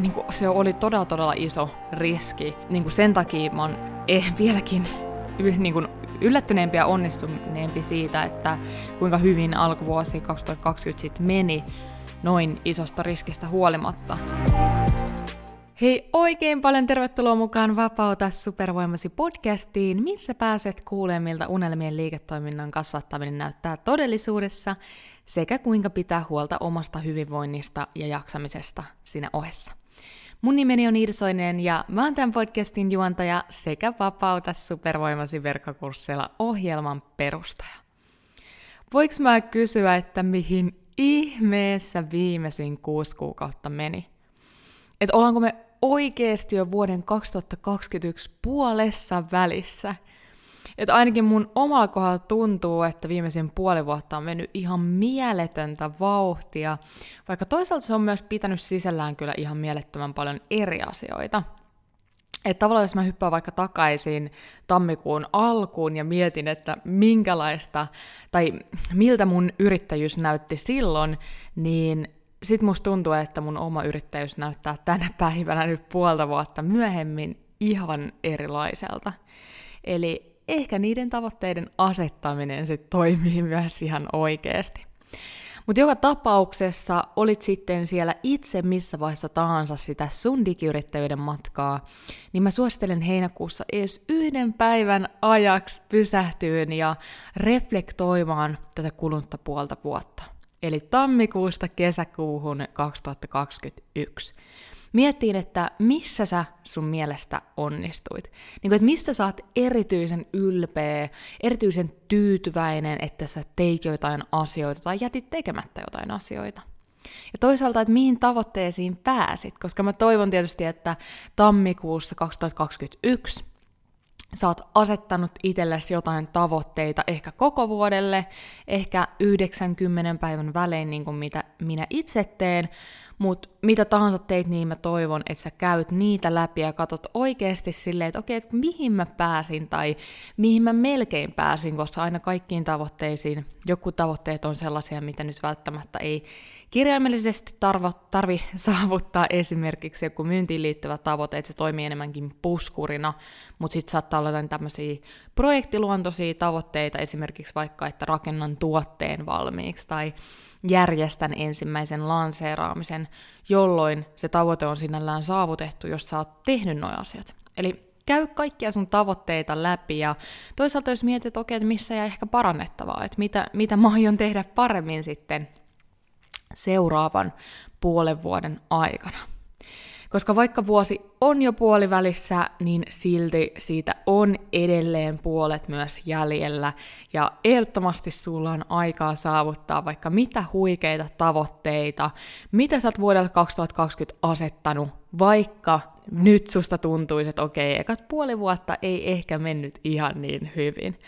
niin kuin, se oli todella todella iso riski. Niin kuin sen takia mä oon eh, vieläkin niin kuin yllättyneempi ja onnistuneempi siitä, että kuinka hyvin alkuvuosi 2020 sitten meni noin isosta riskistä huolimatta. Hei, oikein paljon tervetuloa mukaan Vapauta supervoimasi podcastiin, missä pääset kuulemaan, miltä unelmien liiketoiminnan kasvattaminen näyttää todellisuudessa sekä kuinka pitää huolta omasta hyvinvoinnista ja jaksamisesta siinä ohessa. Mun nimeni on Irsoinen ja mä oon tämän podcastin juontaja sekä Vapauta supervoimasi verkkokursseilla ohjelman perustaja. Voinko mä kysyä, että mihin ihmeessä viimeisin kuusi kuukautta meni? Että ollaanko me oikeasti jo vuoden 2021 puolessa välissä – että ainakin mun omalla kohdalla tuntuu, että viimeisin puoli vuotta on mennyt ihan mieletöntä vauhtia, vaikka toisaalta se on myös pitänyt sisällään kyllä ihan mielettömän paljon eri asioita. Että tavallaan jos mä hyppään vaikka takaisin tammikuun alkuun ja mietin, että minkälaista tai miltä mun yrittäjyys näytti silloin, niin sit musta tuntuu, että mun oma yrittäjyys näyttää tänä päivänä nyt puolta vuotta myöhemmin ihan erilaiselta. Eli ehkä niiden tavoitteiden asettaminen sit toimii myös ihan oikeasti. Mutta joka tapauksessa olit sitten siellä itse missä vaiheessa tahansa sitä sun digiyrittäjyyden matkaa, niin mä suosittelen heinäkuussa edes yhden päivän ajaksi pysähtyyn ja reflektoimaan tätä kulunutta puolta vuotta. Eli tammikuusta kesäkuuhun 2021 miettiin, että missä sä sun mielestä onnistuit. Niin kuin, että mistä sä oot erityisen ylpeä, erityisen tyytyväinen, että sä teit jotain asioita tai jätit tekemättä jotain asioita. Ja toisaalta, että mihin tavoitteisiin pääsit, koska mä toivon tietysti, että tammikuussa 2021 sä oot asettanut itsellesi jotain tavoitteita ehkä koko vuodelle, ehkä 90 päivän välein, niin kuin mitä minä itse teen, mutta mitä tahansa teit, niin mä toivon, että sä käyt niitä läpi ja katsot oikeasti silleen, että okei, että mihin mä pääsin tai mihin mä melkein pääsin, koska aina kaikkiin tavoitteisiin, joku tavoitteet on sellaisia, mitä nyt välttämättä ei kirjaimellisesti tarvo, tarvi saavuttaa esimerkiksi joku myyntiin liittyvä tavoite, että se toimii enemmänkin puskurina, mutta sitten saattaa olla jotain tämmöisiä projektiluontoisia tavoitteita, esimerkiksi vaikka, että rakennan tuotteen valmiiksi tai järjestän ensimmäisen lanseeraamisen, jolloin se tavoite on sinällään saavutettu, jos sä oot tehnyt nuo asiat. Eli käy kaikkia sun tavoitteita läpi ja toisaalta jos mietit, että okei, että missä jää ehkä parannettavaa, että mitä, mitä mä aion tehdä paremmin sitten seuraavan puolen vuoden aikana. Koska vaikka vuosi on jo puolivälissä, niin silti siitä on edelleen puolet myös jäljellä. Ja ehdottomasti sulla on aikaa saavuttaa vaikka mitä huikeita tavoitteita, mitä sä oot vuodelle 2020 asettanut, vaikka nyt susta tuntuisi, että okei, ekat puoli vuotta ei ehkä mennyt ihan niin hyvin.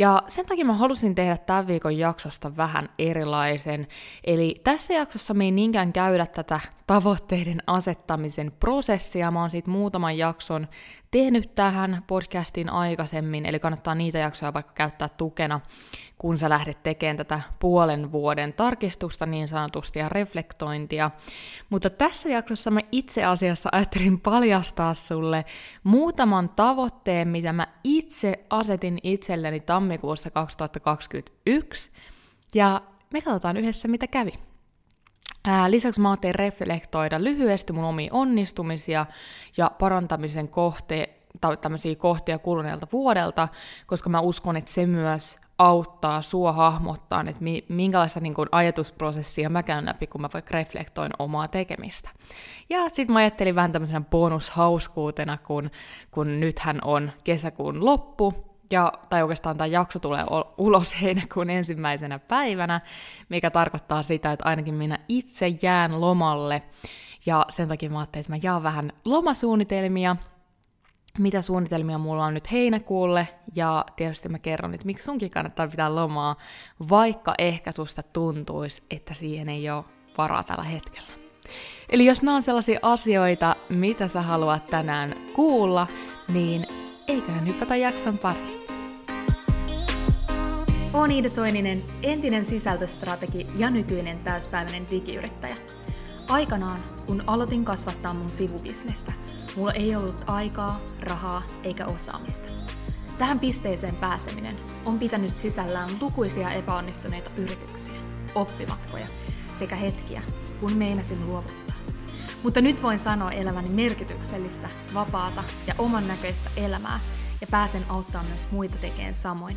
Ja sen takia mä halusin tehdä tämän viikon jaksosta vähän erilaisen. Eli tässä jaksossa me ei niinkään käydä tätä tavoitteiden asettamisen prosessia. Mä oon siitä muutaman jakson tehnyt tähän podcastiin aikaisemmin, eli kannattaa niitä jaksoja vaikka käyttää tukena, kun sä lähdet tekemään tätä puolen vuoden tarkistusta niin sanotusti ja reflektointia. Mutta tässä jaksossa mä itse asiassa ajattelin paljastaa sulle muutaman tavoitteen, mitä mä itse asetin itselleni tammikuussa 2021, ja me katsotaan yhdessä, mitä kävi. Ää, lisäksi mä ajattelin reflektoida lyhyesti mun omia onnistumisia ja parantamisen kohte, tai tämmöisiä kohtia kuluneelta vuodelta, koska mä uskon, että se myös auttaa sua hahmottaa, että mi- minkälaista niin kun, ajatusprosessia mä käyn läpi, kun mä vaikka reflektoin omaa tekemistä. Ja sitten mä ajattelin vähän tämmöisenä bonushauskuutena, kun, kun nythän on kesäkuun loppu, ja, tai oikeastaan tämä jakso tulee ulos heinäkuun ensimmäisenä päivänä, mikä tarkoittaa sitä, että ainakin minä itse jään lomalle. Ja sen takia mä ajattelin, että mä jaan vähän lomasuunnitelmia, mitä suunnitelmia mulla on nyt heinäkuulle, ja tietysti mä kerron, että miksi sunkin kannattaa pitää lomaa, vaikka ehkä susta tuntuisi, että siihen ei ole varaa tällä hetkellä. Eli jos nämä on sellaisia asioita, mitä sä haluat tänään kuulla, niin eiköhän hypätä jakson pariin. Olen Iida Soininen, entinen sisältöstrategi ja nykyinen täyspäiväinen digiyrittäjä. Aikanaan, kun aloitin kasvattaa mun sivubisnestä, mulla ei ollut aikaa, rahaa eikä osaamista. Tähän pisteeseen pääseminen on pitänyt sisällään lukuisia epäonnistuneita yrityksiä, oppimatkoja sekä hetkiä, kun meinasin luovuttaa. Mutta nyt voin sanoa eläväni merkityksellistä, vapaata ja oman näköistä elämää ja pääsen auttamaan myös muita tekemään samoin.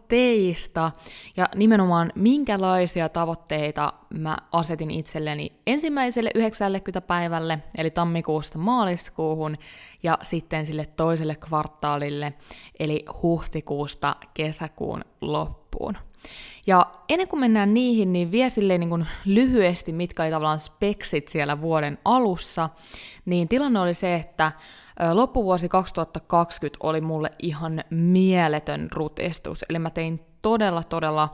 tavoitteista ja nimenomaan minkälaisia tavoitteita mä asetin itselleni ensimmäiselle 90 päivälle, eli tammikuusta maaliskuuhun, ja sitten sille toiselle kvartaalille, eli huhtikuusta kesäkuun loppuun. Ja ennen kuin mennään niihin, niin vielä silleen niin kuin lyhyesti, mitkä oli tavallaan speksit siellä vuoden alussa, niin tilanne oli se, että Loppuvuosi 2020 oli mulle ihan mieletön rutistus, eli mä tein todella todella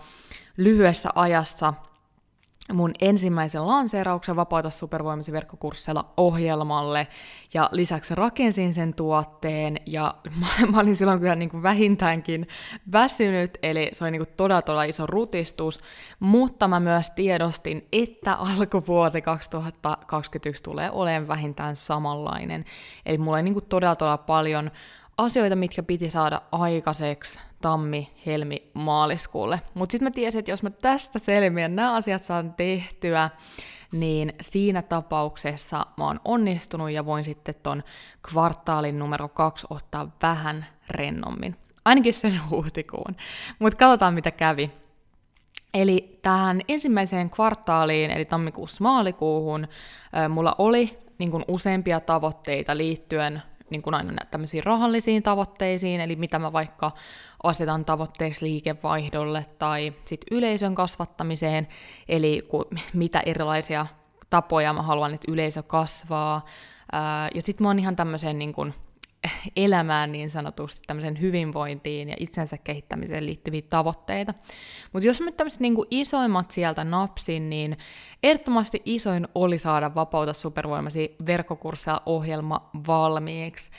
lyhyessä ajassa mun ensimmäisen lanseerauksen Vapauta supervoimasi verkkokurssilla ohjelmalle, ja lisäksi rakensin sen tuotteen, ja mä, mä olin silloin kyllä niin kuin vähintäänkin väsynyt, eli se oli niin kuin todella, todella iso rutistus, mutta mä myös tiedostin, että alkuvuosi 2021 tulee olemaan vähintään samanlainen, eli mulla oli niin kuin todella, todella paljon asioita, mitkä piti saada aikaiseksi tammi, helmi, maaliskuulle. Mutta sitten mä tiesin, että jos mä tästä selviän, nämä asiat saan tehtyä, niin siinä tapauksessa mä oon onnistunut ja voin sitten ton kvartaalin numero kaksi ottaa vähän rennommin. Ainakin sen huhtikuun. Mutta katsotaan mitä kävi. Eli tähän ensimmäiseen kvartaaliin, eli tammikuussa maalikuuhun, mulla oli niin useampia tavoitteita liittyen niin kuin aina tämmöisiin rahallisiin tavoitteisiin, eli mitä mä vaikka asetan tavoitteeksi liikevaihdolle tai sit yleisön kasvattamiseen, eli ku, mitä erilaisia tapoja mä haluan, että yleisö kasvaa. Ää, ja sitten mä oon ihan tämmöiseen niin kuin, elämään niin sanotusti, tämmöisen hyvinvointiin ja itsensä kehittämiseen liittyviä tavoitteita. Mutta jos mä tämmöiset niin isoimmat sieltä napsin, niin ehdottomasti isoin oli saada Vapauta supervoimasi verkkokursseja ohjelma valmiiksi.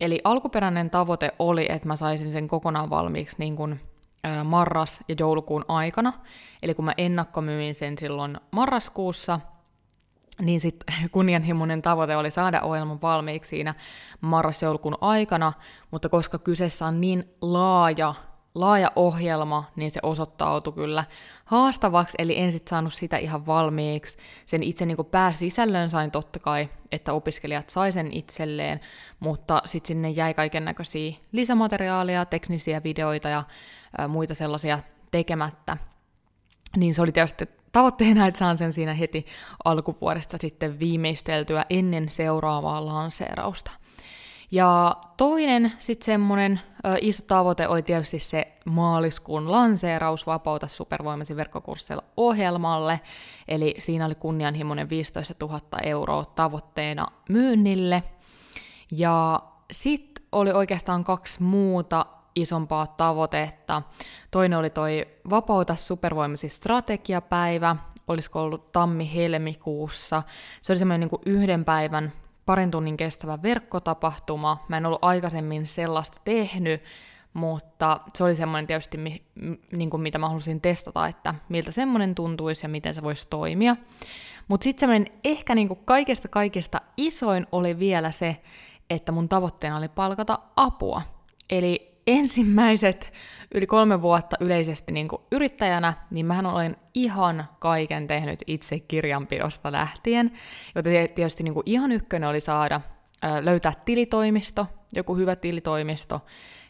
Eli alkuperäinen tavoite oli, että mä saisin sen kokonaan valmiiksi niin kuin marras- ja joulukuun aikana. Eli kun mä ennakkomyin sen silloin marraskuussa – niin sitten kunnianhimoinen tavoite oli saada ohjelman valmiiksi siinä marras-joulukuun aikana, mutta koska kyseessä on niin laaja, laaja ohjelma, niin se osoittautui kyllä haastavaksi, eli en sitten saanut sitä ihan valmiiksi. Sen itse niin pääsisällön sain totta kai, että opiskelijat sai sen itselleen, mutta sitten sinne jäi kaiken näköisiä lisämateriaalia, teknisiä videoita ja ä, muita sellaisia tekemättä. Niin se oli tietysti tavoitteena, että saan sen siinä heti alkuvuodesta sitten viimeisteltyä ennen seuraavaa lanseerausta. Ja toinen sitten semmoinen iso tavoite oli tietysti se maaliskuun lanseeraus Vapauta supervoimasi verkkokursseilla ohjelmalle, eli siinä oli kunnianhimoinen 15 000 euroa tavoitteena myynnille. Ja sitten oli oikeastaan kaksi muuta isompaa tavoitetta. Toinen oli toi Vapauta supervoimasi strategiapäivä, olisiko ollut tammi-helmikuussa. Se oli semmoinen niin yhden päivän, parin tunnin kestävä verkkotapahtuma. Mä en ollut aikaisemmin sellaista tehnyt, mutta se oli semmoinen tietysti, mi, niin kuin mitä mä halusin testata, että miltä semmoinen tuntuisi ja miten se voisi toimia. Mutta sitten semmoinen ehkä niin kuin kaikesta kaikesta isoin oli vielä se, että mun tavoitteena oli palkata apua. Eli ensimmäiset yli kolme vuotta yleisesti niin kuin yrittäjänä, niin mähän olen ihan kaiken tehnyt itse kirjanpidosta lähtien, joten tietysti niin kuin ihan ykkönen oli saada löytää tilitoimisto, joku hyvä tilitoimisto,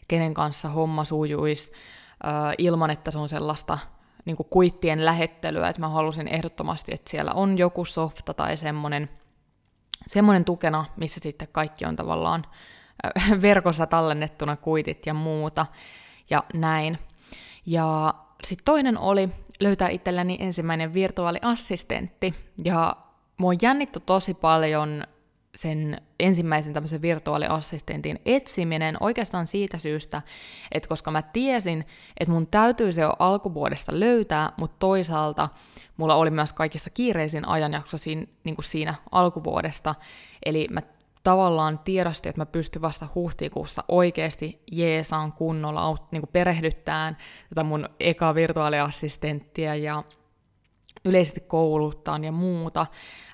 kenen kanssa homma sujuisi ilman, että se on sellaista niin kuin kuittien lähettelyä, että mä halusin ehdottomasti, että siellä on joku softa tai semmoinen, semmoinen tukena, missä sitten kaikki on tavallaan verkossa tallennettuna kuitit ja muuta ja näin. Ja sitten toinen oli löytää itselleni ensimmäinen virtuaaliassistentti ja mua on jännitty tosi paljon sen ensimmäisen tämmöisen virtuaaliassistentin etsiminen oikeastaan siitä syystä, että koska mä tiesin, että mun täytyy se jo alkuvuodesta löytää, mutta toisaalta mulla oli myös kaikista kiireisin ajanjakso siinä, niin kuin siinä alkuvuodesta, eli mä tavallaan tiedostin, että mä pystyn vasta huhtikuussa oikeasti jeesaan kunnolla niin kuin perehdyttään tätä mun eka virtuaaliassistenttia ja yleisesti kouluttaan ja muuta.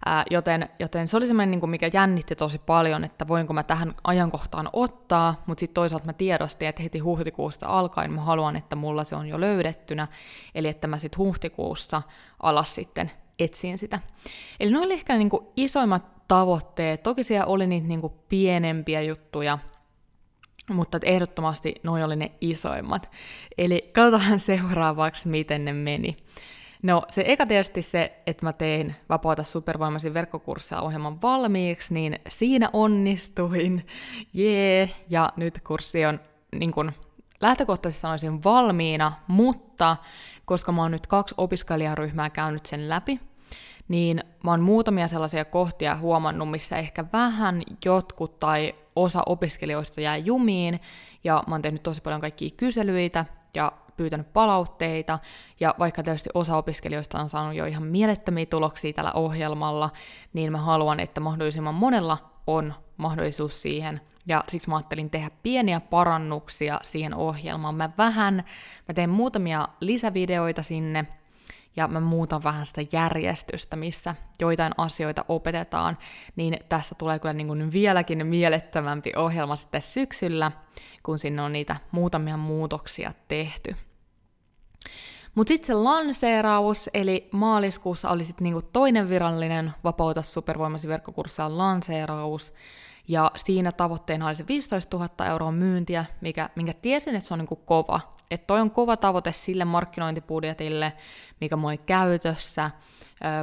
Ää, joten, joten se oli semmoinen, niin kuin mikä jännitti tosi paljon, että voinko mä tähän ajankohtaan ottaa, mutta sitten toisaalta mä tiedostin, että heti huhtikuusta alkaen mä haluan, että mulla se on jo löydettynä, eli että mä sitten huhtikuussa alas sitten etsin sitä. Eli ne oli ehkä niin kuin isoimmat tavoitteet. Toki siellä oli niitä niin kuin pienempiä juttuja, mutta ehdottomasti noi oli ne isoimmat. Eli katsotaan seuraavaksi, miten ne meni. No se eka tietysti se, että mä tein Vapauta supervoimaisin verkkokurssia ohjelman valmiiksi, niin siinä onnistuin. Jee, yeah. ja nyt kurssi on niin kun, lähtökohtaisesti sanoisin valmiina, mutta koska mä oon nyt kaksi opiskelijaryhmää käynyt sen läpi, niin mä oon muutamia sellaisia kohtia huomannut, missä ehkä vähän jotkut tai osa opiskelijoista jää jumiin, ja mä oon tehnyt tosi paljon kaikkia kyselyitä, ja pyytänyt palautteita, ja vaikka tietysti osa opiskelijoista on saanut jo ihan mielettömiä tuloksia tällä ohjelmalla, niin mä haluan, että mahdollisimman monella on mahdollisuus siihen, ja siksi mä ajattelin tehdä pieniä parannuksia siihen ohjelmaan. Mä vähän, mä teen muutamia lisävideoita sinne, ja mä muutan vähän sitä järjestystä, missä joitain asioita opetetaan, niin tässä tulee kyllä niin kuin vieläkin mielettömämpi ohjelma sitten syksyllä, kun sinne on niitä muutamia muutoksia tehty. Mutta sitten se lanseeraus, eli maaliskuussa oli sitten niinku toinen virallinen Vapauta supervoimasi verkkokurssia lanseeraus, ja siinä tavoitteena oli se 15 000 euroa myyntiä, mikä, minkä tiesin, että se on niinku kova. Että toi on kova tavoite sille markkinointibudjetille, mikä mulla oli käytössä,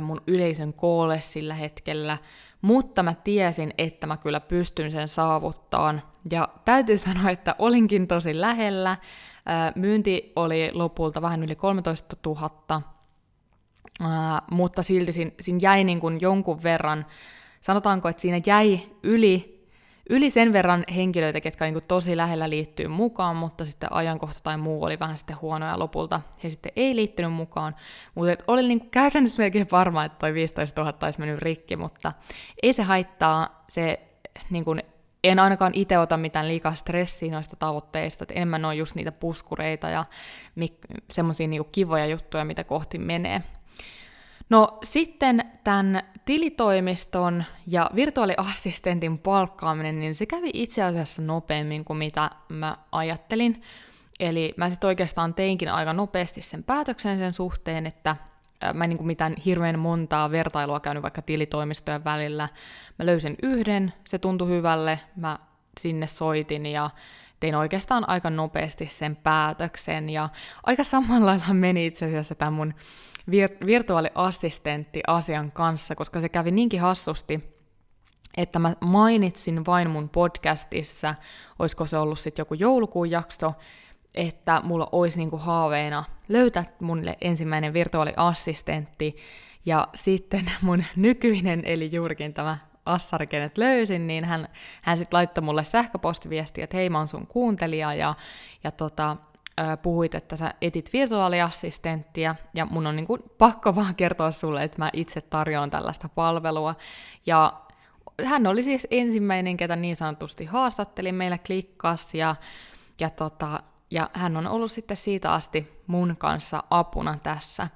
mun yleisön koolle sillä hetkellä, mutta mä tiesin, että mä kyllä pystyn sen saavuttaan. Ja täytyy sanoa, että olinkin tosi lähellä. Myynti oli lopulta vähän yli 13 000, mutta silti siinä, siinä jäi niin kuin jonkun verran, sanotaanko, että siinä jäi yli, yli sen verran henkilöitä, ketkä niin kuin tosi lähellä liittyy mukaan, mutta sitten ajankohta tai muu oli vähän sitten huono ja lopulta he sitten ei liittynyt mukaan. Mutta oli niin kuin käytännössä melkein varma, että toi 15 000 olisi mennyt rikki, mutta ei se haittaa, se niin kuin en ainakaan itse ota mitään liikaa stressiä noista tavoitteista, että enemmän on just niitä puskureita ja semmoisia niinku kivoja juttuja, mitä kohti menee. No sitten tämän tilitoimiston ja virtuaaliassistentin palkkaaminen, niin se kävi itse asiassa nopeammin kuin mitä mä ajattelin. Eli mä sitten oikeastaan teinkin aika nopeasti sen päätöksen sen suhteen, että mä en niin kuin mitään hirveän montaa vertailua käynyt vaikka tilitoimistojen välillä. Mä löysin yhden, se tuntui hyvälle, mä sinne soitin ja tein oikeastaan aika nopeasti sen päätöksen. Ja aika samalla lailla meni itse asiassa tämän mun vir- virtuaaliassistentti asian kanssa, koska se kävi niinkin hassusti, että mä mainitsin vain mun podcastissa, olisiko se ollut sitten joku joulukuun jakso, että mulla olisi niinku haaveena löytää mulle ensimmäinen virtuaaliassistentti, ja sitten mun nykyinen, eli juurikin tämä assari, kenet löysin, niin hän, hän sitten laittoi mulle sähköpostiviestiä, että hei mä oon sun kuuntelija, ja, ja tota, puhuit, että sä etit virtuaaliassistenttia, ja mun on niinku pakko vaan kertoa sulle, että mä itse tarjoan tällaista palvelua. Ja hän oli siis ensimmäinen, ketä niin sanotusti haastattelin, meillä klikkas, ja, ja tota, ja hän on ollut sitten siitä asti mun kanssa apuna tässä.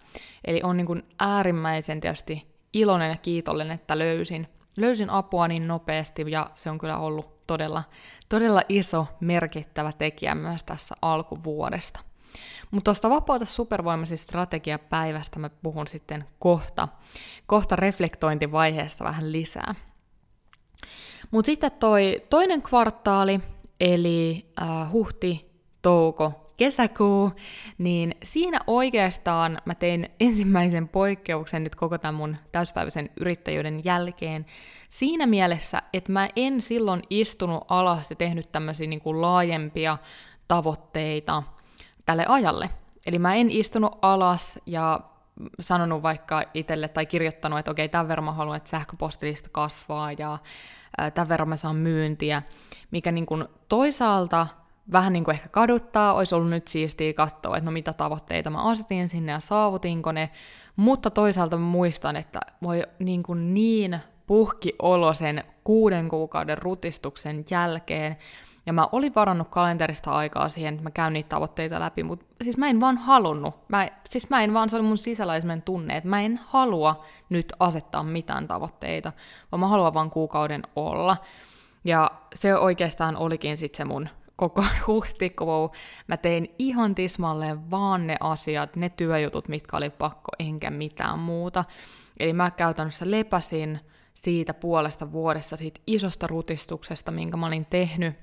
Eli on niin kuin äärimmäisen tietysti iloinen ja kiitollinen, että löysin, löysin apua niin nopeasti ja se on kyllä ollut todella, todella iso merkittävä tekijä myös tässä alkuvuodesta. Mutta tuosta vapauta supervoimaisesta strategiapäivästä mä puhun sitten kohta, kohta reflektointivaiheesta vähän lisää. Mutta sitten toi toinen kvartaali, eli äh, huhti, touko, kesäkuu, niin siinä oikeastaan mä tein ensimmäisen poikkeuksen nyt koko tämän mun täyspäiväisen yrittäjyyden jälkeen siinä mielessä, että mä en silloin istunut alas ja tehnyt tämmöisiä niin kuin laajempia tavoitteita tälle ajalle. Eli mä en istunut alas ja sanonut vaikka itselle tai kirjoittanut, että okei, tämän verran mä haluan, että sähköpostilista kasvaa ja tämän verran mä saan myyntiä, mikä niin kuin toisaalta vähän niin kuin ehkä kaduttaa, olisi ollut nyt siistiä katsoa, että no mitä tavoitteita mä asetin sinne ja saavutinko ne, mutta toisaalta mä muistan, että voi niin, kuin niin puhki olo sen kuuden kuukauden rutistuksen jälkeen, ja mä olin varannut kalenterista aikaa siihen, että mä käyn niitä tavoitteita läpi, mutta siis mä en vaan halunnut. Mä, siis mä en vaan, se oli mun sisällä tunne, että mä en halua nyt asettaa mitään tavoitteita, vaan mä haluan vaan kuukauden olla. Ja se oikeastaan olikin sitten se mun koko huhtikuu. Mä tein ihan tismalleen vaan ne asiat, ne työjutut, mitkä oli pakko, enkä mitään muuta. Eli mä käytännössä lepäsin siitä puolesta vuodessa, siitä isosta rutistuksesta, minkä mä olin tehnyt,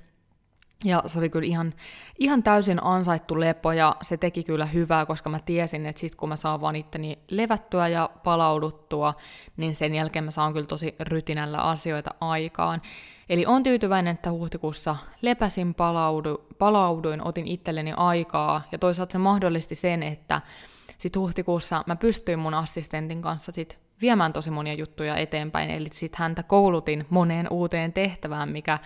ja se oli kyllä ihan, ihan täysin ansaittu lepo ja se teki kyllä hyvää, koska mä tiesin, että sit kun mä saan vaan itteni levättyä ja palauduttua, niin sen jälkeen mä saan kyllä tosi rytinällä asioita aikaan. Eli on tyytyväinen, että huhtikuussa lepäsin, palaudu, palauduin, otin itselleni aikaa. Ja toisaalta se mahdollisti sen, että sit huhtikuussa mä pystyin mun assistentin kanssa sit viemään tosi monia juttuja eteenpäin, eli sitten häntä koulutin moneen uuteen tehtävään, mikä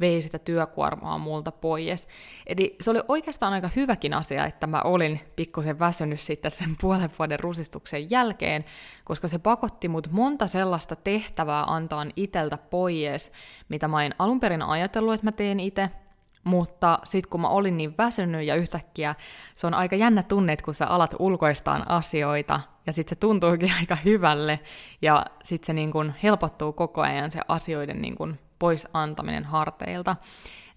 vei sitä työkuormaa multa pois. Eli se oli oikeastaan aika hyväkin asia, että mä olin pikkusen väsynyt sitten sen puolen vuoden rusistuksen jälkeen, koska se pakotti mut monta sellaista tehtävää antaa iteltä pois, mitä mä en alun perin ajatellut, että mä teen itse, mutta sitten kun mä olin niin väsynyt ja yhtäkkiä se on aika jännä tunne, että kun sä alat ulkoistaan asioita ja sitten se tuntuukin aika hyvälle ja sitten se niin kun helpottuu koko ajan se asioiden niin kun pois antaminen harteilta,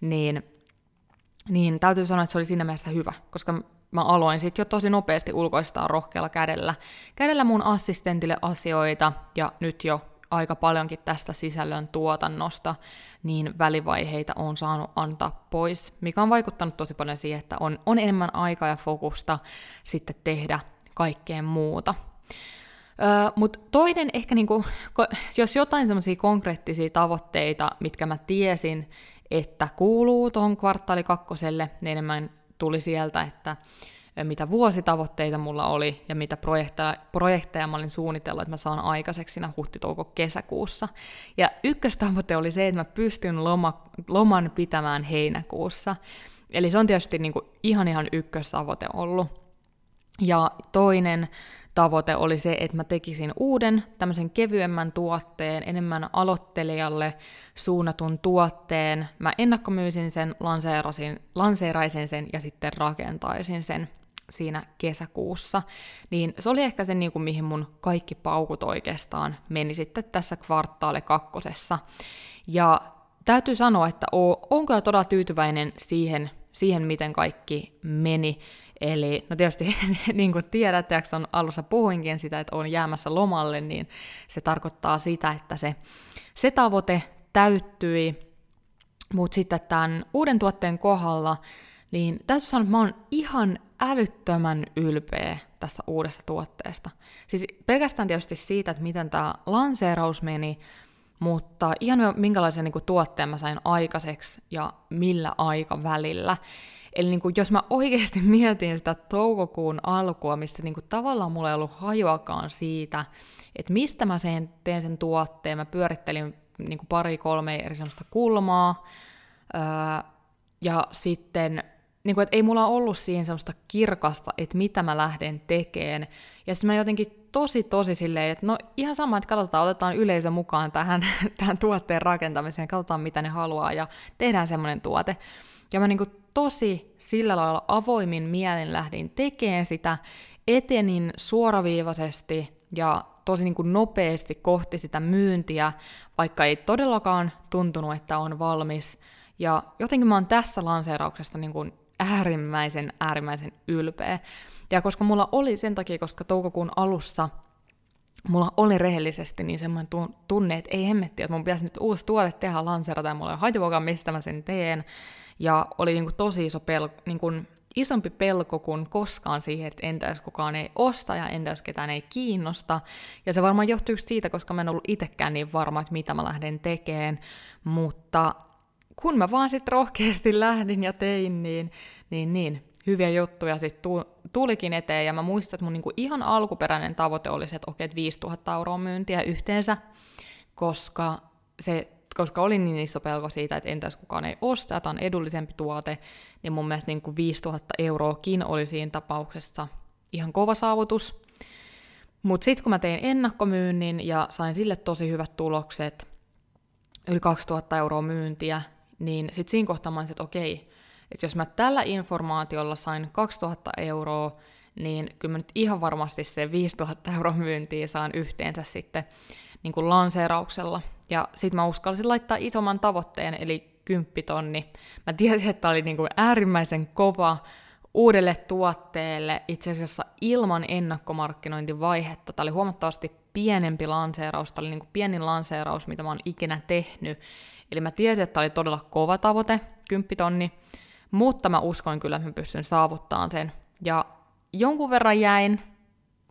niin, niin täytyy sanoa, että se oli siinä mielessä hyvä, koska mä aloin sitten jo tosi nopeasti ulkoistaa rohkealla kädellä, kädellä mun assistentille asioita, ja nyt jo aika paljonkin tästä sisällön tuotannosta, niin välivaiheita on saanut antaa pois, mikä on vaikuttanut tosi paljon siihen, että on, on enemmän aikaa ja fokusta sitten tehdä kaikkeen muuta. Öö, Mutta toinen ehkä, niinku, jos jotain semmoisia konkreettisia tavoitteita, mitkä mä tiesin, että kuuluu tuohon kvartaali kakkoselle, niin enemmän tuli sieltä, että mitä vuositavoitteita mulla oli ja mitä projekteja, projekteja mä olin suunnitellut, että mä saan aikaiseksi siinä huhti-touko-kesäkuussa. Ja ykköstavoite oli se, että mä pystyn loma, loman pitämään heinäkuussa. Eli se on tietysti niin kuin ihan ihan ykköstavoite ollut. Ja toinen tavoite oli se, että mä tekisin uuden, tämmöisen kevyemmän tuotteen, enemmän aloittelijalle suunnatun tuotteen. Mä ennakkomyysin sen, lanseerasin, lanseeraisin sen ja sitten rakentaisin sen siinä kesäkuussa. Niin se oli ehkä se, niin kuin, mihin mun kaikki paukut oikeastaan meni sitten tässä kvartaale kakkosessa. Ja täytyy sanoa, että onko jo todella tyytyväinen siihen, siihen, miten kaikki meni. Eli no tietysti niin kuin tiedät, jakson alussa puhuinkin sitä, että on jäämässä lomalle, niin se tarkoittaa sitä, että se, se tavoite täyttyi, mutta sitten tämän uuden tuotteen kohdalla, niin täytyy sanoa, että mä oon ihan älyttömän ylpeä tästä uudesta tuotteesta. Siis pelkästään tietysti siitä, että miten tämä lanseeraus meni, mutta ihan minkälaisen niin kuin, tuotteen mä sain aikaiseksi ja millä aikavälillä. Eli niin kuin, jos mä oikeasti mietin sitä toukokuun alkua, missä niin kuin, tavallaan mulla ei ollut hajuakaan siitä, että mistä mä sen, teen sen tuotteen, mä pyörittelin niin kuin pari-kolme eri sellaista kulmaa, öö, ja sitten niin kuin, että ei mulla ollut siinä sellaista kirkasta, että mitä mä lähden tekemään. Ja sitten mä jotenkin tosi, tosi silleen, että no ihan sama, että katsotaan, otetaan yleisö mukaan tähän, tähän tuotteen rakentamiseen, katsotaan mitä ne haluaa ja tehdään semmoinen tuote. Ja mä niin kuin tosi sillä lailla avoimin mielin lähdin tekemään sitä, etenin suoraviivaisesti ja tosi niin kuin nopeasti kohti sitä myyntiä, vaikka ei todellakaan tuntunut, että on valmis. Ja jotenkin mä oon tässä lanseerauksesta niin kuin äärimmäisen, äärimmäisen ylpeä. Ja koska mulla oli sen takia, koska toukokuun alussa mulla oli rehellisesti niin semmoinen tunne, että ei hemmetti, että mun pitäisi nyt uusi tuote tehdä lanseerata, ja mulla ei hajuakaan, mistä mä sen teen. Ja oli niin kuin tosi iso pelko, niin kuin isompi pelko kuin koskaan siihen, että entä jos kukaan ei osta ja entä jos ketään ei kiinnosta. Ja se varmaan johtuu siitä, koska mä en ollut itsekään niin varma, että mitä mä lähden tekemään. Mutta kun mä vaan sitten rohkeasti lähdin ja tein, niin, niin, niin hyviä juttuja sitten tulikin eteen, ja mä muistan, että mun niinku ihan alkuperäinen tavoite oli se, että okei, että 5000 euroa myyntiä yhteensä, koska, se, koska oli niin iso pelko siitä, että entäs kukaan ei osta, tämä on edullisempi tuote, niin mun mielestä niinku 5000 euroakin oli siinä tapauksessa ihan kova saavutus. Mutta sitten kun mä tein ennakkomyynnin ja sain sille tosi hyvät tulokset, yli 2000 euroa myyntiä, niin sitten siinä kohtaa mä olisin, että okei, että jos mä tällä informaatiolla sain 2000 euroa, niin kyllä mä nyt ihan varmasti se 5000 euroa myyntiä saan yhteensä sitten niin kuin lanseerauksella. Ja sitten mä uskalsin laittaa isomman tavoitteen, eli 10 tonni. Mä tiesin, että oli niin kuin äärimmäisen kova uudelle tuotteelle itse asiassa ilman ennakkomarkkinointivaihetta. Tämä oli huomattavasti pienempi lanseeraus, tämä oli niin kuin pienin lanseeraus, mitä mä oon ikinä tehnyt. Eli mä tiesin, että tämä oli todella kova tavoite, 10 tonni, mutta mä uskoin kyllä, että mä pystyn saavuttamaan sen. Ja jonkun verran jäin,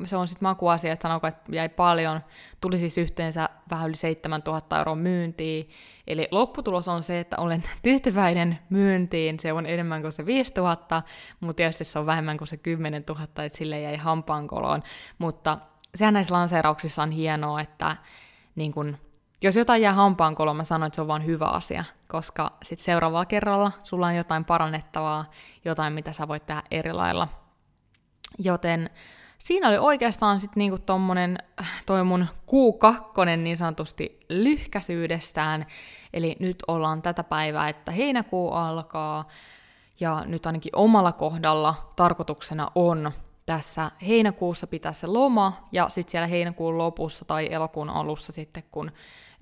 se on sitten makuasia, että sanoiko, että jäi paljon, tuli siis yhteensä vähän yli 7000 euroa myyntiin, eli lopputulos on se, että olen tyytyväinen myyntiin, se on enemmän kuin se 5000, mutta tietysti se on vähemmän kuin se 10 000, että sille jäi hampaankoloon, mutta sehän näissä lanseerauksissa on hienoa, että niin kun jos jotain jää hampaankoloon, mä sanoin, että se on vaan hyvä asia, koska sitten seuraavalla kerralla sulla on jotain parannettavaa, jotain, mitä sä voit tehdä eri lailla. Joten siinä oli oikeastaan sitten niinku tommonen, toi mun Q2 niin sanotusti lyhkäisyydestään, eli nyt ollaan tätä päivää, että heinäkuu alkaa, ja nyt ainakin omalla kohdalla tarkoituksena on tässä heinäkuussa pitää se loma, ja sitten siellä heinäkuun lopussa tai elokuun alussa sitten, kun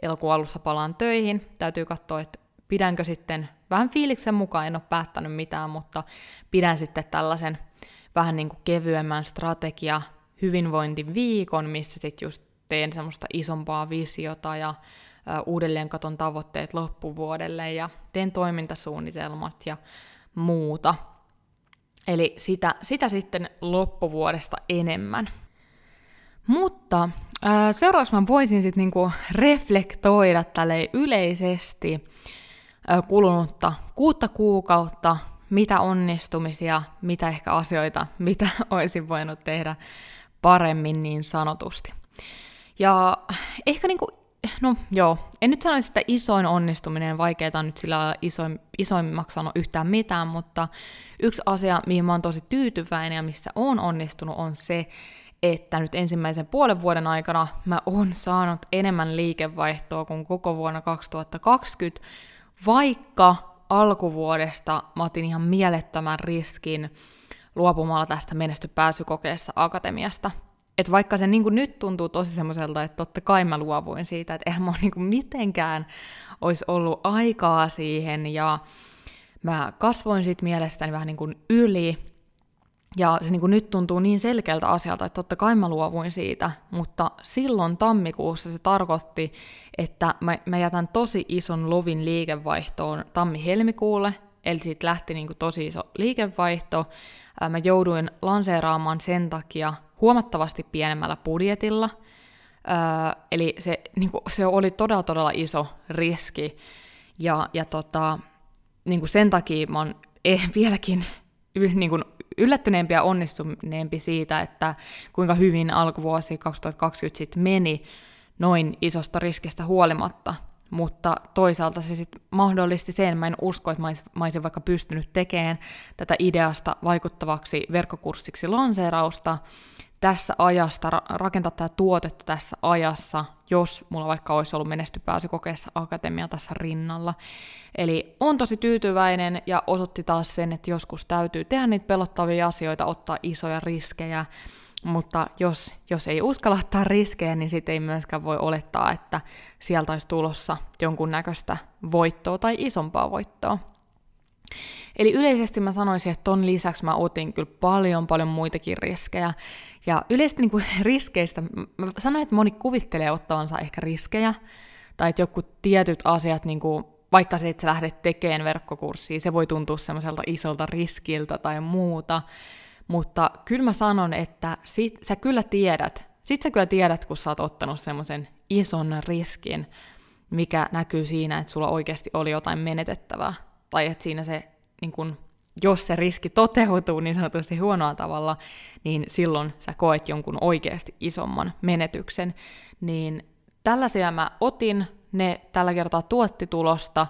elokuun alussa palaan töihin. Täytyy katsoa, että pidänkö sitten vähän fiiliksen mukaan, en ole päättänyt mitään, mutta pidän sitten tällaisen vähän niin kuin kevyemmän strategia hyvinvointiviikon, missä sitten just teen semmoista isompaa visiota ja uudelleen katon tavoitteet loppuvuodelle ja teen toimintasuunnitelmat ja muuta. Eli sitä, sitä sitten loppuvuodesta enemmän. Mutta seuraavaksi mä voisin sitten niinku reflektoida tälle yleisesti kulunutta kuutta kuukautta, mitä onnistumisia, mitä ehkä asioita, mitä olisin voinut tehdä paremmin niin sanotusti. Ja ehkä niinku, no joo, en nyt sanoisi, että isoin onnistuminen, vaikeaa nyt sillä isoin, isoimmaksi sanoa yhtään mitään, mutta yksi asia, mihin mä oon tosi tyytyväinen ja missä on onnistunut, on se, että nyt ensimmäisen puolen vuoden aikana mä oon saanut enemmän liikevaihtoa kuin koko vuonna 2020, vaikka alkuvuodesta mä otin ihan mielettömän riskin luopumalla tästä menestypääsykokeessa akatemiasta. Et vaikka se niin nyt tuntuu tosi semmoiselta, että totta kai mä luovuin siitä, että eihän mä niin mitenkään olisi ollut aikaa siihen, ja mä kasvoin siitä mielestäni vähän niin yli, ja se niin kuin nyt tuntuu niin selkeältä asialta, että totta kai mä luovuin siitä, mutta silloin tammikuussa se tarkoitti, että mä, mä jätän tosi ison lovin liikevaihtoon tammi-helmikuulle, eli siitä lähti niin kuin tosi iso liikevaihto. Mä jouduin lanseeraamaan sen takia huomattavasti pienemmällä budjetilla, eli se, niin kuin, se oli todella todella iso riski, ja, ja tota, niin kuin sen takia mä oon eh, vieläkin niin kuin yllättyneempi ja onnistuneempi siitä, että kuinka hyvin alkuvuosi 2020 sitten meni noin isosta riskistä huolimatta. Mutta toisaalta se sitten mahdollisti sen, mä en usko, että mä olisin vaikka pystynyt tekemään tätä ideasta vaikuttavaksi verkkokurssiksi lanseerausta, tässä ajasta, rakentaa tätä tuotetta tässä ajassa, jos mulla vaikka olisi ollut menestypääsykokeessa akatemia tässä rinnalla. Eli on tosi tyytyväinen ja osoitti taas sen, että joskus täytyy tehdä niitä pelottavia asioita, ottaa isoja riskejä, mutta jos, jos ei uskalla ottaa riskejä, niin sitten ei myöskään voi olettaa, että sieltä olisi tulossa jonkunnäköistä voittoa tai isompaa voittoa. Eli yleisesti mä sanoisin, että ton lisäksi mä otin kyllä paljon paljon muitakin riskejä. Ja yleisesti niin kuin riskeistä, mä sanoin, että moni kuvittelee ottavansa ehkä riskejä, tai että joku tietyt asiat, niin kuin, vaikka se, että sä lähdet tekemään verkkokurssia, se voi tuntua semmoiselta isolta riskiltä tai muuta, mutta kyllä mä sanon, että sit, sä kyllä tiedät, sit sä kyllä tiedät, kun sä oot ottanut semmoisen ison riskin, mikä näkyy siinä, että sulla oikeasti oli jotain menetettävää tai että siinä se niin kun, jos se riski toteutuu niin sanotusti huonoa tavalla, niin silloin sä koet jonkun oikeasti isomman menetyksen. Niin tällaisia mä otin, ne tällä kertaa tuotti tulosta,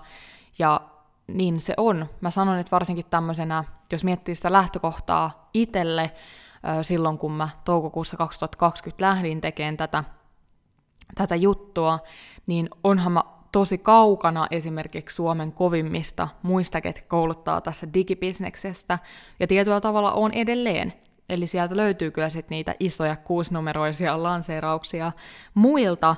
ja niin se on. Mä sanon, että varsinkin tämmöisenä, jos miettii sitä lähtökohtaa itselle, silloin kun mä toukokuussa 2020 lähdin tekemään tätä, tätä juttua, niin onhan mä tosi kaukana esimerkiksi Suomen kovimmista muista, ketkä kouluttaa tässä digibisneksestä, ja tietyllä tavalla on edelleen. Eli sieltä löytyy kyllä sitten niitä isoja kuusinumeroisia lanseerauksia muilta,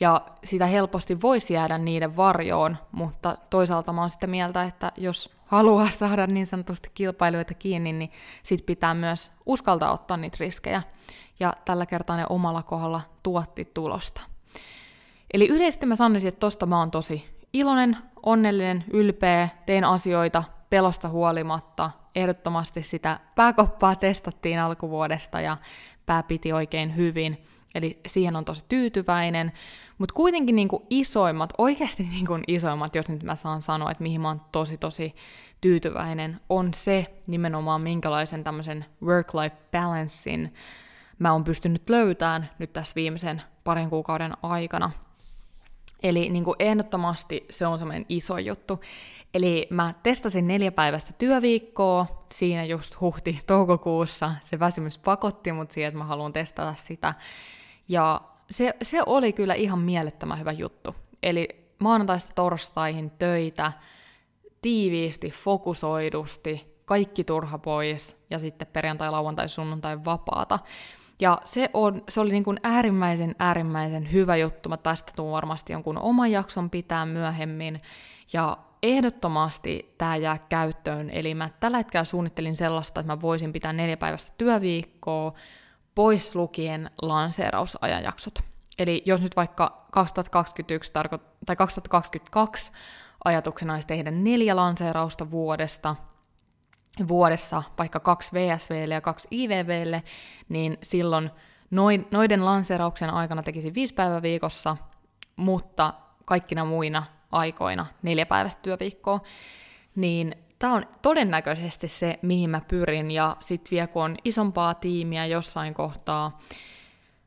ja sitä helposti voisi jäädä niiden varjoon, mutta toisaalta mä oon sitä mieltä, että jos haluaa saada niin sanotusti kilpailijoita kiinni, niin sit pitää myös uskaltaa ottaa niitä riskejä. Ja tällä kertaa ne omalla kohdalla tuotti tulosta. Eli yleisesti mä sanoisin, että tosta mä oon tosi iloinen, onnellinen, ylpeä, teen asioita pelosta huolimatta. Ehdottomasti sitä pääkoppaa testattiin alkuvuodesta ja pää piti oikein hyvin. Eli siihen on tosi tyytyväinen. Mutta kuitenkin niinku isoimmat, oikeasti niinku isoimmat, jos nyt mä saan sanoa, että mihin mä oon tosi tosi tyytyväinen, on se nimenomaan minkälaisen tämmöisen work-life balancein mä oon pystynyt löytämään nyt tässä viimeisen parin kuukauden aikana. Eli niin kuin ehdottomasti se on semmoinen iso juttu. Eli mä testasin neljä päivästä työviikkoa, siinä just huhti-toukokuussa. Se väsymys pakotti mut siihen, että mä haluan testata sitä. Ja se, se oli kyllä ihan mielettömän hyvä juttu. Eli maanantaista torstaihin töitä, tiiviisti, fokusoidusti, kaikki turha pois, ja sitten perjantai, lauantai, sunnuntai vapaata. Ja se, on, se oli niin kuin äärimmäisen, äärimmäisen hyvä juttu. Mä tästä tuun varmasti jonkun oman jakson pitää myöhemmin. Ja ehdottomasti tämä jää käyttöön. Eli mä tällä hetkellä suunnittelin sellaista, että mä voisin pitää neljä päivästä työviikkoa, pois lukien lanseerausajanjaksot. Eli jos nyt vaikka 2021 tarko- tai 2022 ajatuksena olisi tehdä neljä lanseerausta vuodesta, vuodessa vaikka kaksi VSVlle ja kaksi IVVlle, niin silloin noiden lanseerauksen aikana tekisin viisi päivää viikossa, mutta kaikkina muina aikoina neljä päivästä työviikkoa, niin tämä on todennäköisesti se, mihin mä pyrin, ja sitten vielä kun on isompaa tiimiä jossain kohtaa,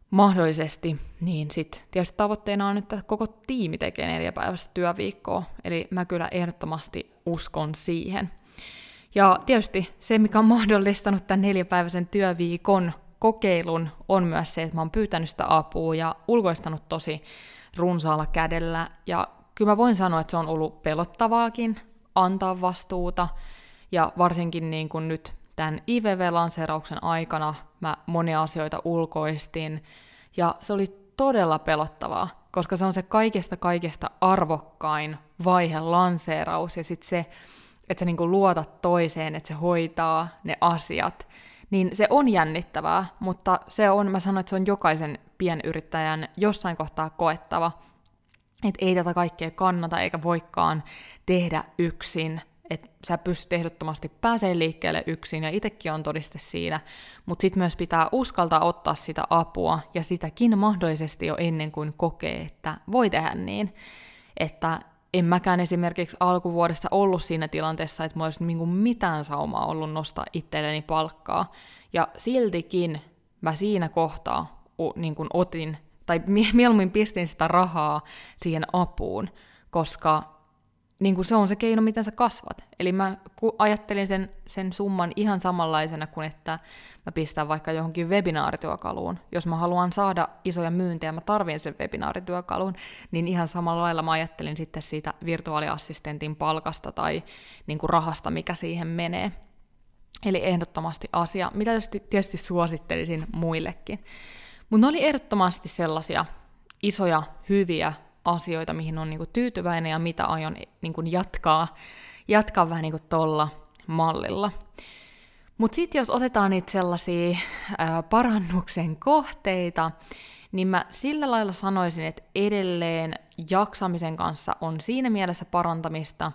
mahdollisesti, niin sitten tietysti tavoitteena on, että koko tiimi tekee neljä päivästä työviikkoa, eli mä kyllä ehdottomasti uskon siihen. Ja tietysti se, mikä on mahdollistanut tämän neljäpäiväisen työviikon kokeilun, on myös se, että mä oon pyytänyt sitä apua ja ulkoistanut tosi runsaalla kädellä. Ja kyllä mä voin sanoa, että se on ollut pelottavaakin antaa vastuuta. Ja varsinkin niin kuin nyt tämän IVV-lanseerauksen aikana mä monia asioita ulkoistin. Ja se oli todella pelottavaa, koska se on se kaikesta kaikesta arvokkain vaihe lanseeraus ja sitten se, että sä niinku luotat toiseen, että se hoitaa ne asiat, niin se on jännittävää, mutta se on, mä sanoin, että se on jokaisen pienyrittäjän jossain kohtaa koettava, että ei tätä kaikkea kannata eikä voikaan tehdä yksin, että sä pystyt ehdottomasti pääsee liikkeelle yksin, ja itsekin on todiste siinä, mutta sitten myös pitää uskaltaa ottaa sitä apua, ja sitäkin mahdollisesti jo ennen kuin kokee, että voi tehdä niin, että en mäkään esimerkiksi alkuvuodesta ollut siinä tilanteessa, että mä olisin niin mitään saumaa ollut nostaa itselleni palkkaa. Ja siltikin mä siinä kohtaa niin kuin otin, tai mieluummin pistin sitä rahaa siihen apuun, koska niin kuin se on se keino, miten sä kasvat. Eli mä ajattelin sen, sen summan ihan samanlaisena kuin, että mä pistän vaikka johonkin webinaarityökaluun. Jos mä haluan saada isoja myyntejä, mä tarvin sen webinaarityökalun, niin ihan samalla lailla mä ajattelin sitten siitä virtuaaliassistentin palkasta tai niin kuin rahasta, mikä siihen menee. Eli ehdottomasti asia, mitä tietysti suosittelisin muillekin. Mutta ne oli ehdottomasti sellaisia isoja, hyviä asioita, mihin on niinku tyytyväinen ja mitä aion niinku jatkaa, jatkaa vähän niinku tolla mallilla. Mutta sitten jos otetaan niitä sellaisia ää, parannuksen kohteita, niin mä sillä lailla sanoisin, että edelleen jaksamisen kanssa on siinä mielessä parantamista,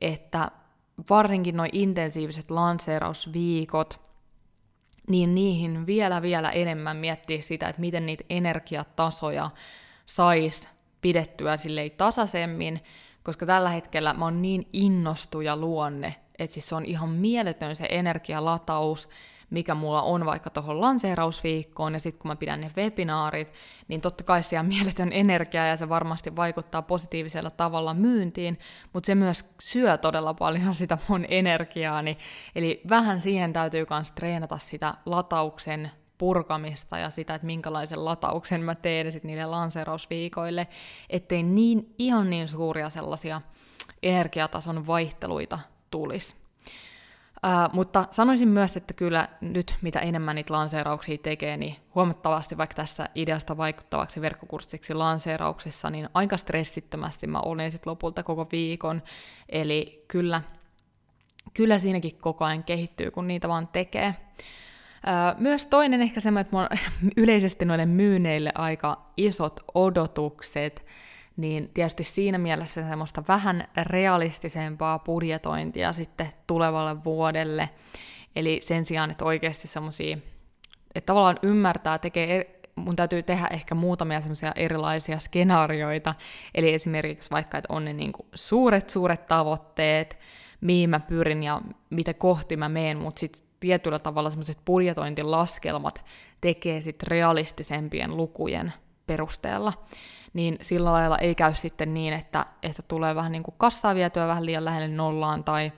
että varsinkin noin intensiiviset lanseerausviikot, niin niihin vielä vielä enemmän miettiä sitä, että miten niitä energiatasoja sais pidettyä silleen tasaisemmin, koska tällä hetkellä mä oon niin innostuja luonne, että siis se on ihan mieletön se energialataus, mikä mulla on vaikka tuohon lanseerausviikkoon, ja sitten kun mä pidän ne webinaarit, niin totta kai siellä on mieletön energia, ja se varmasti vaikuttaa positiivisella tavalla myyntiin, mutta se myös syö todella paljon sitä mun energiaani, eli vähän siihen täytyy myös treenata sitä latauksen purkamista ja sitä, että minkälaisen latauksen mä teen sit niille lanseerausviikoille, ettei niin ihan niin suuria sellaisia energiatason vaihteluita tulisi. Uh, mutta sanoisin myös, että kyllä nyt mitä enemmän niitä lanseerauksia tekee, niin huomattavasti vaikka tässä ideasta vaikuttavaksi verkkokurssiksi lanseerauksessa, niin aika stressittömästi mä olin sitten lopulta koko viikon. Eli kyllä, kyllä siinäkin koko ajan kehittyy, kun niitä vaan tekee. Myös toinen ehkä semmoinen, että mulla on yleisesti noille myyneille aika isot odotukset, niin tietysti siinä mielessä semmoista vähän realistisempaa budjetointia sitten tulevalle vuodelle. Eli sen sijaan, että oikeasti semmoisia, että tavallaan ymmärtää, tekee, er, mun täytyy tehdä ehkä muutamia semmoisia erilaisia skenaarioita, eli esimerkiksi vaikka, että on ne niin kuin suuret, suuret tavoitteet, mihin mä pyrin ja mitä kohti mä meen, mutta sitten tietyllä tavalla semmoiset budjetointilaskelmat tekee sitten realistisempien lukujen perusteella. Niin sillä lailla ei käy sitten niin, että, että tulee vähän niin kuin kassaa vietyä vähän liian lähelle nollaan tai,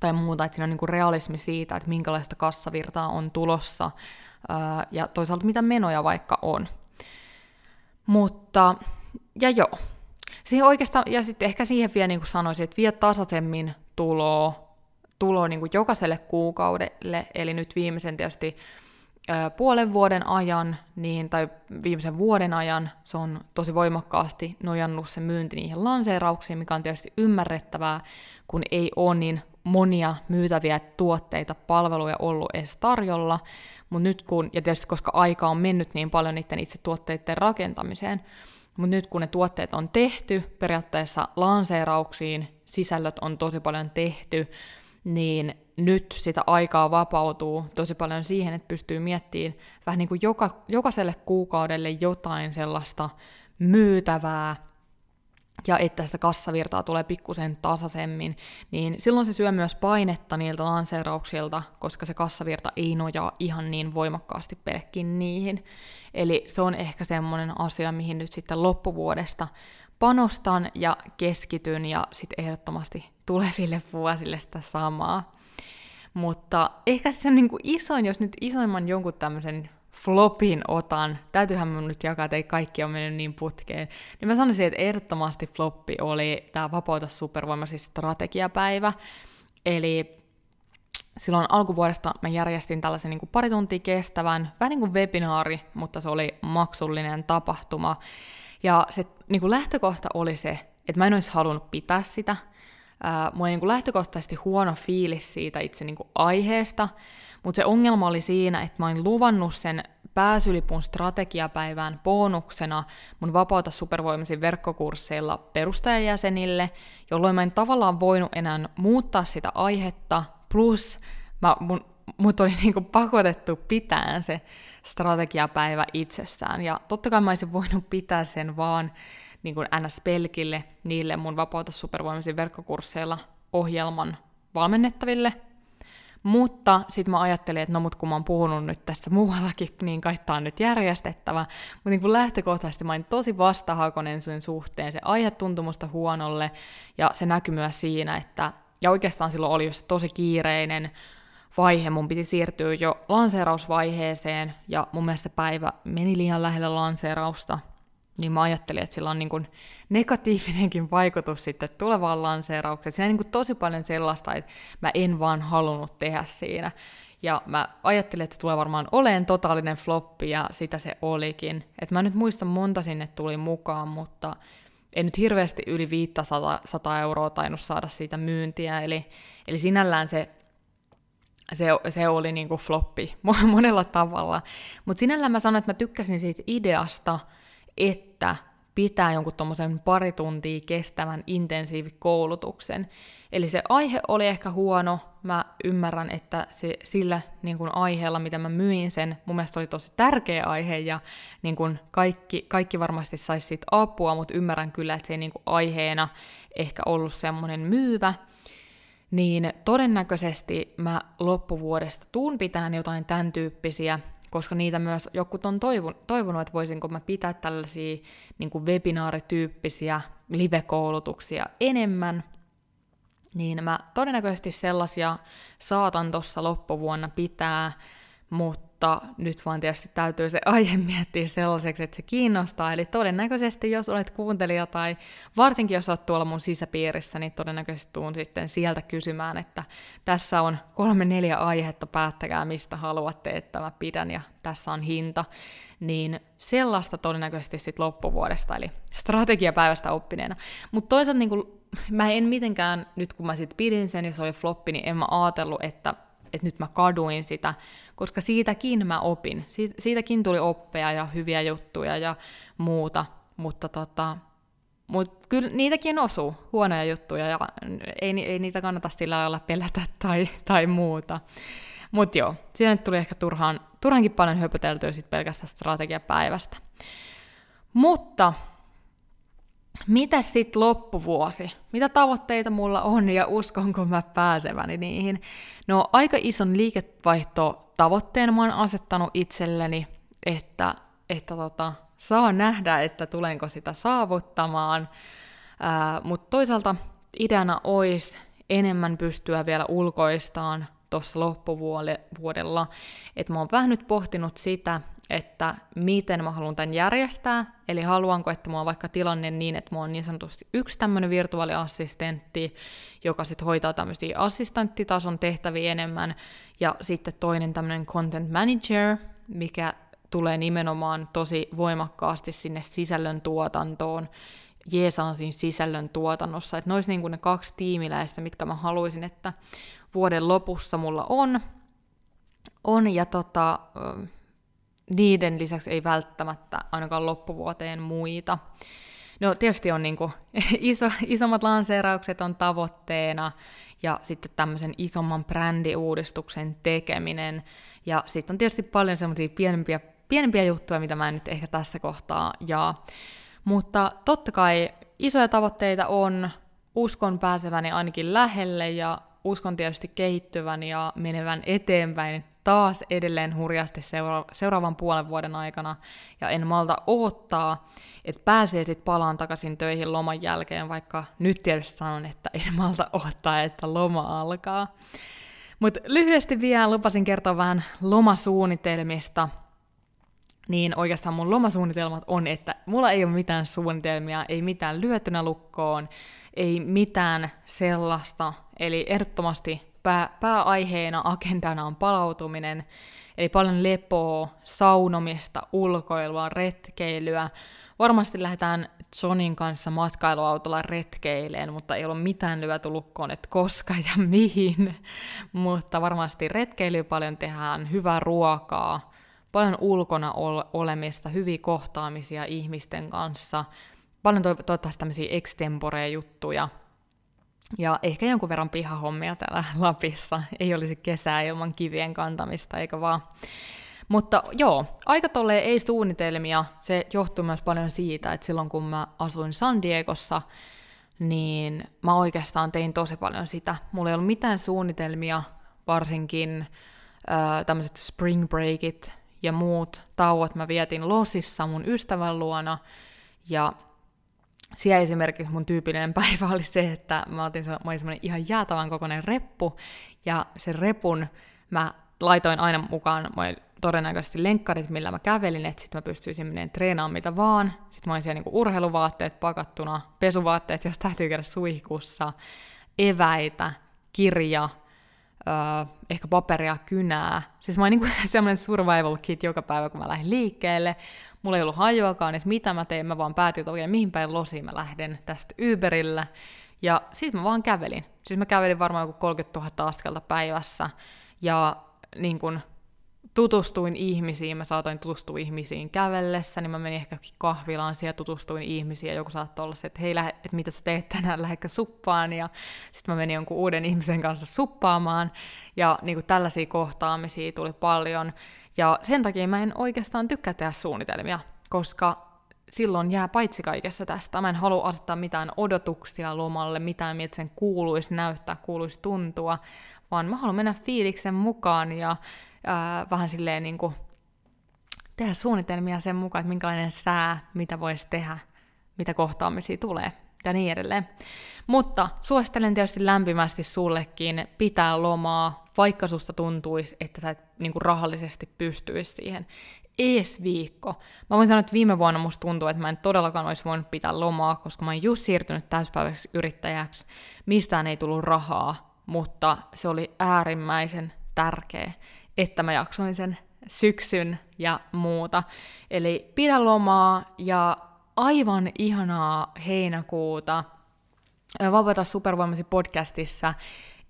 tai muuta, että siinä on niin kuin realismi siitä, että minkälaista kassavirtaa on tulossa ja toisaalta mitä menoja vaikka on. Mutta, ja joo, siihen oikeastaan, ja sitten ehkä siihen vielä niin kuin sanoisin, että vie tasaisemmin tuloa, tuloa niin kuin jokaiselle kuukaudelle, eli nyt viimeisen tietysti puolen vuoden ajan, niin, tai viimeisen vuoden ajan, se on tosi voimakkaasti nojannut se myynti niihin lanseerauksiin, mikä on tietysti ymmärrettävää, kun ei ole niin monia myytäviä tuotteita, palveluja ollut edes tarjolla, mutta nyt kun, ja tietysti koska aika on mennyt niin paljon niiden itse tuotteiden rakentamiseen, mutta nyt kun ne tuotteet on tehty, periaatteessa lanseerauksiin, sisällöt on tosi paljon tehty, niin nyt sitä aikaa vapautuu tosi paljon siihen, että pystyy miettimään vähän niin kuin joka, jokaiselle kuukaudelle jotain sellaista myytävää, ja että sitä kassavirtaa tulee pikkusen tasaisemmin, niin silloin se syö myös painetta niiltä lanseerauksilta, koska se kassavirta ei nojaa ihan niin voimakkaasti pelkkin niihin. Eli se on ehkä semmoinen asia, mihin nyt sitten loppuvuodesta panostan ja keskityn ja sitten ehdottomasti tuleville vuosille sitä samaa. Mutta ehkä se niin kuin isoin, jos nyt isoimman jonkun tämmöisen flopin otan, täytyyhän mun nyt jakaa, että ei kaikki ole mennyt niin putkeen, niin mä sanoisin, että ehdottomasti floppi oli tämä Vapauta supervoima, siis strategiapäivä. Eli silloin alkuvuodesta mä järjestin tällaisen niin kuin pari tuntia kestävän, vähän niin kuin webinaari, mutta se oli maksullinen tapahtuma. Ja se niin kuin lähtökohta oli se, että mä en olisi halunnut pitää sitä, mulla oli niin lähtökohtaisesti huono fiilis siitä itse niin kuin aiheesta, mutta se ongelma oli siinä, että mä olin luvannut sen pääsylipun strategiapäivään bonuksena mun Vapauta supervoimaisin verkkokursseilla perustajajäsenille, jolloin mä en tavallaan voinut enää muuttaa sitä aihetta, plus mä, mun, mut oli niinku pakotettu pitään se strategiapäivä itsessään. Ja totta kai mä olisin voinut pitää sen vaan niin kuin NS-pelkille, niille mun vapauta supervoimaisin verkkokursseilla ohjelman valmennettaville. Mutta sitten mä ajattelin, että no mut kun mä oon puhunut nyt tästä muuallakin, niin kai tää on nyt järjestettävä. Mutta niin lähtökohtaisesti mä olin tosi vastahakoinen sen suhteen. Se aihe tuntui musta huonolle ja se näkyi myös siinä, että ja oikeastaan silloin oli just tosi kiireinen vaihe, mun piti siirtyä jo lanseerausvaiheeseen, ja mun mielestä päivä meni liian lähelle lanseerausta, niin mä ajattelin, että sillä on niin kuin negatiivinenkin vaikutus sitten tulevaan lanseeraukseen. Siinä on niin kuin tosi paljon sellaista, että mä en vaan halunnut tehdä siinä. Ja mä ajattelin, että tulee varmaan oleen totaalinen floppi, ja sitä se olikin. Et mä nyt muista monta sinne tuli mukaan, mutta en nyt hirveästi yli 500 100 euroa tainnut saada siitä myyntiä, eli, eli sinällään se se, se oli niin kuin floppi monella tavalla. Mutta sinällään mä sanoin, että mä tykkäsin siitä ideasta, että pitää jonkun tuommoisen pari tuntia kestävän intensiivikoulutuksen. Eli se aihe oli ehkä huono, mä ymmärrän, että se, sillä niin kuin aiheella, mitä mä myin sen, mun mielestä oli tosi tärkeä aihe ja niin kuin kaikki, kaikki varmasti saisi siitä apua, mutta ymmärrän kyllä, että se ei niin kuin aiheena ehkä ollut semmoinen myyvä. Niin todennäköisesti mä loppuvuodesta tuun pitään jotain tämän tyyppisiä, koska niitä myös jokut on toivonut, että voisinko mä pitää tällaisia niin kuin webinaarityyppisiä live-koulutuksia enemmän, niin mä todennäköisesti sellaisia saatan tuossa loppuvuonna pitää, mutta nyt vaan tietysti täytyy se aihe miettiä sellaiseksi, että se kiinnostaa. Eli todennäköisesti, jos olet kuuntelija tai varsinkin jos olet tuolla mun sisäpiirissä, niin todennäköisesti tuun sitten sieltä kysymään, että tässä on kolme neljä aihetta, päättäkää mistä haluatte, että mä pidän ja tässä on hinta. Niin sellaista todennäköisesti sitten loppuvuodesta, eli strategiapäivästä oppineena. Mutta toisaalta niin kun, mä en mitenkään, nyt kun mä sitten pidin sen ja se oli floppi, niin en mä ajatellut, että että nyt mä kaduin sitä, koska siitäkin mä opin. siitäkin tuli oppeja ja hyviä juttuja ja muuta, mutta tota, mut kyllä niitäkin osuu huonoja juttuja ja ei, ei niitä kannata sillä lailla pelätä tai, tai muuta. Mutta joo, siinä tuli ehkä turhaan, turhankin paljon höpöteltyä sit pelkästään strategiapäivästä. Mutta mitä sitten loppuvuosi? Mitä tavoitteita mulla on ja uskonko mä pääseväni niihin? No aika ison liikevaihto tavoitteen mä oon asettanut itselleni, että, että tota, saa nähdä, että tulenko sitä saavuttamaan. Mutta toisaalta ideana olisi enemmän pystyä vielä ulkoistaan tuossa loppuvuodella. Että mä oon vähän nyt pohtinut sitä, että miten mä haluan tämän järjestää, eli haluanko, että mulla on vaikka tilanne niin, että mulla on niin sanotusti yksi tämmöinen virtuaaliassistentti, joka sitten hoitaa tämmöisiä assistenttitason tehtäviä enemmän, ja sitten toinen tämmöinen content manager, mikä tulee nimenomaan tosi voimakkaasti sinne sisällön tuotantoon, jeesaan siinä sisällön tuotannossa, että ne olisi niin kuin ne kaksi tiimiläistä, mitkä mä haluaisin, että vuoden lopussa mulla on, on ja tota, niiden lisäksi ei välttämättä ainakaan loppuvuoteen muita. No tietysti on niin kuin, iso, isommat lanseeraukset on tavoitteena ja sitten tämmöisen isomman brändiuudistuksen tekeminen. Ja sitten on tietysti paljon semmoisia pienempiä, pienempiä juttuja, mitä mä en nyt ehkä tässä kohtaa jaa. Mutta totta kai isoja tavoitteita on, uskon pääseväni ainakin lähelle ja uskon tietysti kehittyvän ja menevän eteenpäin taas edelleen hurjasti seura- seuraavan puolen vuoden aikana, ja en malta odottaa, että pääsee sitten palaan takaisin töihin loman jälkeen, vaikka nyt tietysti sanon, että en malta odottaa, että loma alkaa. Mutta lyhyesti vielä lupasin kertoa vähän lomasuunnitelmista, niin oikeastaan mun lomasuunnitelmat on, että mulla ei ole mitään suunnitelmia, ei mitään lyötynä lukkoon, ei mitään sellaista, eli ehdottomasti pää, pääaiheena, agendana on palautuminen, eli paljon lepoa, saunomista, ulkoilua, retkeilyä. Varmasti lähdetään Johnin kanssa matkailuautolla retkeileen, mutta ei ole mitään lyöty lukkoon, että koska ja mihin. mutta varmasti retkeilyä paljon tehdään, hyvää ruokaa, paljon ulkona olemista, hyviä kohtaamisia ihmisten kanssa, paljon toivottavasti tämmöisiä extempore-juttuja – ja ehkä jonkun verran pihahommia täällä Lapissa. Ei olisi kesää ilman kivien kantamista, eikö vaan? Mutta joo, aika tolleen ei suunnitelmia. Se johtuu myös paljon siitä, että silloin kun mä asuin San Diegossa, niin mä oikeastaan tein tosi paljon sitä. Mulla ei ollut mitään suunnitelmia, varsinkin äh, tämmöiset spring breakit ja muut tauot mä vietin losissa mun ystävän luona, ja siellä esimerkiksi mun tyypillinen päivä oli se, että mä otin mä olin semmoinen ihan jäätävän kokoinen reppu, ja sen repun mä laitoin aina mukaan, mä todennäköisesti lenkkarit, millä mä kävelin, että sitten mä pystyisin menemään treenaamaan mitä vaan. Sitten mä olin siellä niinku urheiluvaatteet pakattuna, pesuvaatteet, jos täytyy käydä suihkussa, eväitä, kirja, öö, ehkä paperia, kynää. Siis mä olin niinku semmoinen survival kit joka päivä, kun mä lähdin liikkeelle. Mulla ei ollut hajuakaan, että mitä mä teen, mä vaan päätin, että oikein mihin päin losiin mä lähden tästä Uberillä. Ja siitä mä vaan kävelin. Siis mä kävelin varmaan joku 30 000 askelta päivässä. Ja niin kun tutustuin ihmisiin, mä saatoin tutustua ihmisiin kävellessä, niin mä menin ehkä kahvilaan siellä, tutustuin ihmisiin, ja joku saattoi olla se, että hei, lähe, että mitä sä teet tänään, lähdekö suppaan, ja sitten mä menin jonkun uuden ihmisen kanssa suppaamaan, ja niin kuin tällaisia kohtaamisia tuli paljon, ja sen takia mä en oikeastaan tykkää tehdä suunnitelmia, koska silloin jää paitsi kaikesta tästä. Mä en halua asettaa mitään odotuksia lomalle, mitään miltä sen kuuluisi näyttää, kuuluisi tuntua, vaan mä haluan mennä fiiliksen mukaan ja ää, vähän silleen niin kuin tehdä suunnitelmia sen mukaan, että minkälainen sää, mitä voisi tehdä, mitä kohtaamisia tulee ja niin edelleen. Mutta suosittelen tietysti lämpimästi sullekin pitää lomaa, vaikka susta tuntuisi, että sä et niinku rahallisesti pystyisi siihen. Ees viikko. Mä voin sanoa, että viime vuonna musta tuntuu, että mä en todellakaan olisi voinut pitää lomaa, koska mä oon just siirtynyt täyspäiväiseksi yrittäjäksi. Mistään ei tullut rahaa, mutta se oli äärimmäisen tärkeä, että mä jaksoin sen syksyn ja muuta. Eli pidä lomaa ja aivan ihanaa heinäkuuta. Vapauta supervoimasi podcastissa.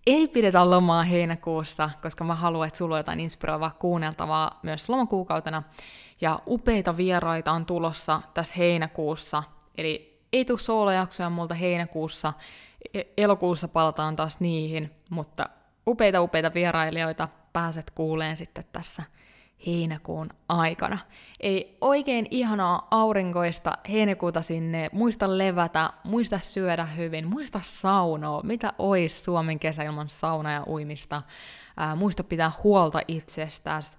Ei pidetä lomaa heinäkuussa, koska mä haluan, että sulla on jotain inspiroivaa kuunneltavaa myös lomakuukautena. Ja upeita vieraita on tulossa tässä heinäkuussa. Eli ei tule soolojaksoja multa heinäkuussa. E- elokuussa palataan taas niihin, mutta upeita upeita vierailijoita pääset kuuleen sitten tässä heinäkuun aikana. Ei oikein ihanaa aurinkoista heinäkuuta sinne, muista levätä, muista syödä hyvin, muista saunoa, mitä ois Suomen kesä ilman sauna ja uimista, ää, muista pitää huolta itsestäsi,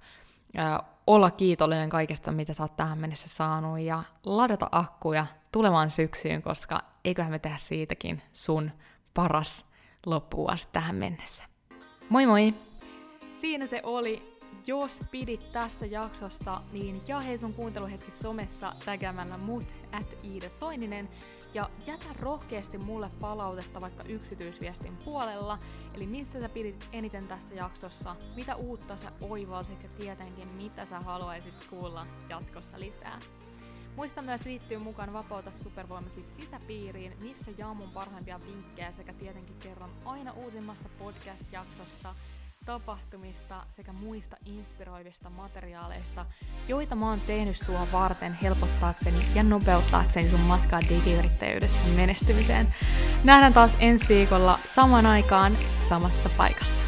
ää, olla kiitollinen kaikesta, mitä sä oot tähän mennessä saanut, ja ladata akkuja tulevaan syksyyn, koska eiköhän me tehdä siitäkin sun paras loppuvuosi tähän mennessä. Moi moi! Siinä se oli jos pidit tästä jaksosta, niin jahe sun kuunteluhetki somessa tägäämällä mut at Iida Soininen. Ja jätä rohkeasti mulle palautetta vaikka yksityisviestin puolella, eli missä sä pidit eniten tästä jaksossa, mitä uutta sä oivalsit ja tietenkin mitä sä haluaisit kuulla jatkossa lisää. Muista myös liittyä mukaan Vapauta supervoimasi sisäpiiriin, missä jaan mun parhaimpia vinkkejä sekä tietenkin kerron aina uusimmasta podcast-jaksosta – tapahtumista sekä muista inspiroivista materiaaleista, joita mä oon tehnyt sua varten helpottaakseni ja nopeuttaakseni sun matkaa digiyrittäjyydessä menestymiseen. Nähdään taas ensi viikolla saman aikaan samassa paikassa.